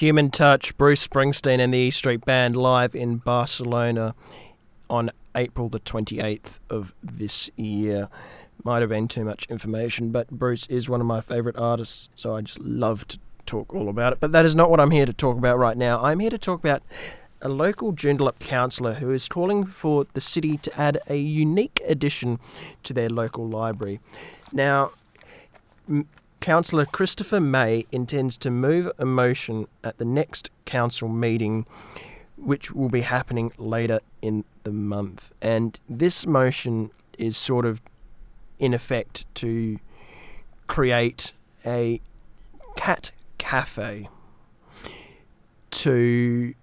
Human Touch, Bruce Springsteen and the E Street Band live in Barcelona on April the 28th of this year. Might have been too much information, but Bruce is one of my favourite artists, so I just love to talk all about it. But that is not what I'm here to talk about right now. I'm here to talk about a local Joondalup councillor who is calling for the city to add a unique addition to their local library. Now, Councillor Christopher May intends to move a motion at the next council meeting, which will be happening later in the month. And this motion is sort of in effect to create a cat cafe to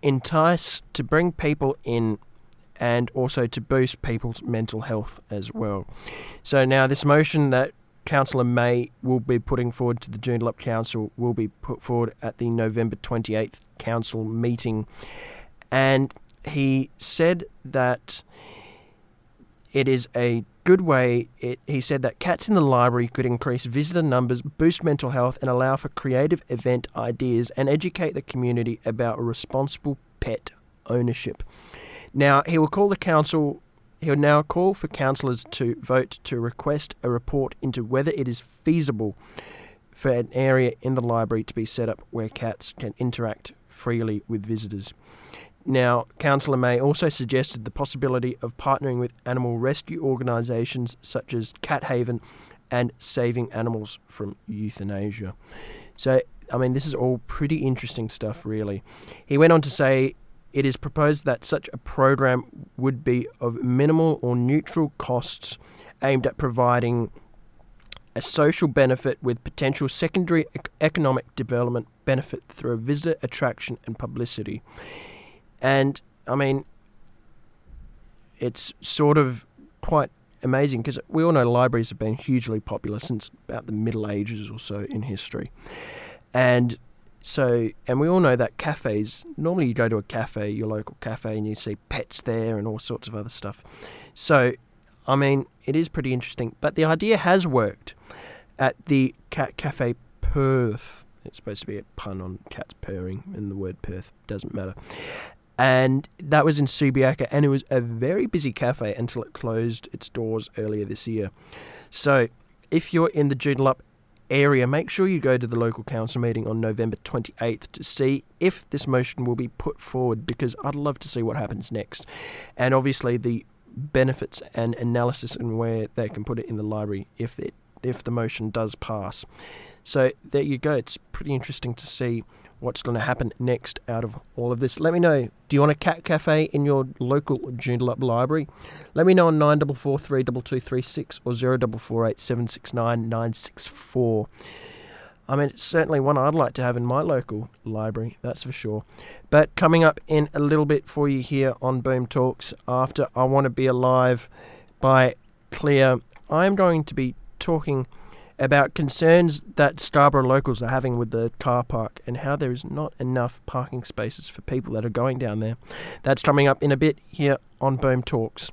entice, to bring people in and also to boost people's mental health as well. So now this motion that Councillor May will be putting forward to the Joondalup Council will be put forward at the November 28th council meeting. And he said that it is a good way. It, he said that cats in the library could increase visitor numbers, boost mental health, and allow for creative event ideas and educate the community about responsible pet ownership. Now, he will call the council. He will now call for councillors to vote to request a report into whether it is feasible for an area in the library to be set up where cats can interact freely with visitors. Now, Councillor May also suggested the possibility of partnering with animal rescue organisations such as Cat Haven and Saving Animals from Euthanasia. So, I mean, this is all pretty interesting stuff, really. He went on to say it is proposed that such a program would be of minimal or neutral costs aimed at providing a social benefit with potential secondary economic development benefit through visitor attraction and publicity. And I mean, it's sort of quite amazing because we all know libraries have been hugely popular since about the Middle Ages or so in history. And so, and we all know that cafes, normally you go to a cafe, your local cafe, and you see pets there and all sorts of other stuff. So, I mean, it is pretty interesting. But the idea has worked at the Cat Cafe Purrth. It's supposed to be a pun on cats purring, and the word Perth doesn't matter and that was in Subiaco, and it was a very busy cafe until it closed its doors earlier this year. So, if you're in the Joondalup area, make sure you go to the local council meeting on November 28th to see if this motion will be put forward because I'd love to see what happens next. And obviously, the benefits and analysis and where they can put it in the library if it if the motion does pass. So there you go. It's pretty interesting to see what's going to happen next out of all of this. Let me know. Do you want a cat cafe in your local Joondalup library? Let me know on 94432236 or 0448769964. I mean, it's certainly one I'd like to have in my local library, that's for sure. But coming up in a little bit for you here on Boom Talks after I Want to Be Alive by Clear, I'm going to be talking about concerns that Scarborough locals are having with the car park and how there is not enough parking spaces for people that are going down there. That's coming up in a bit here on Boom Talks.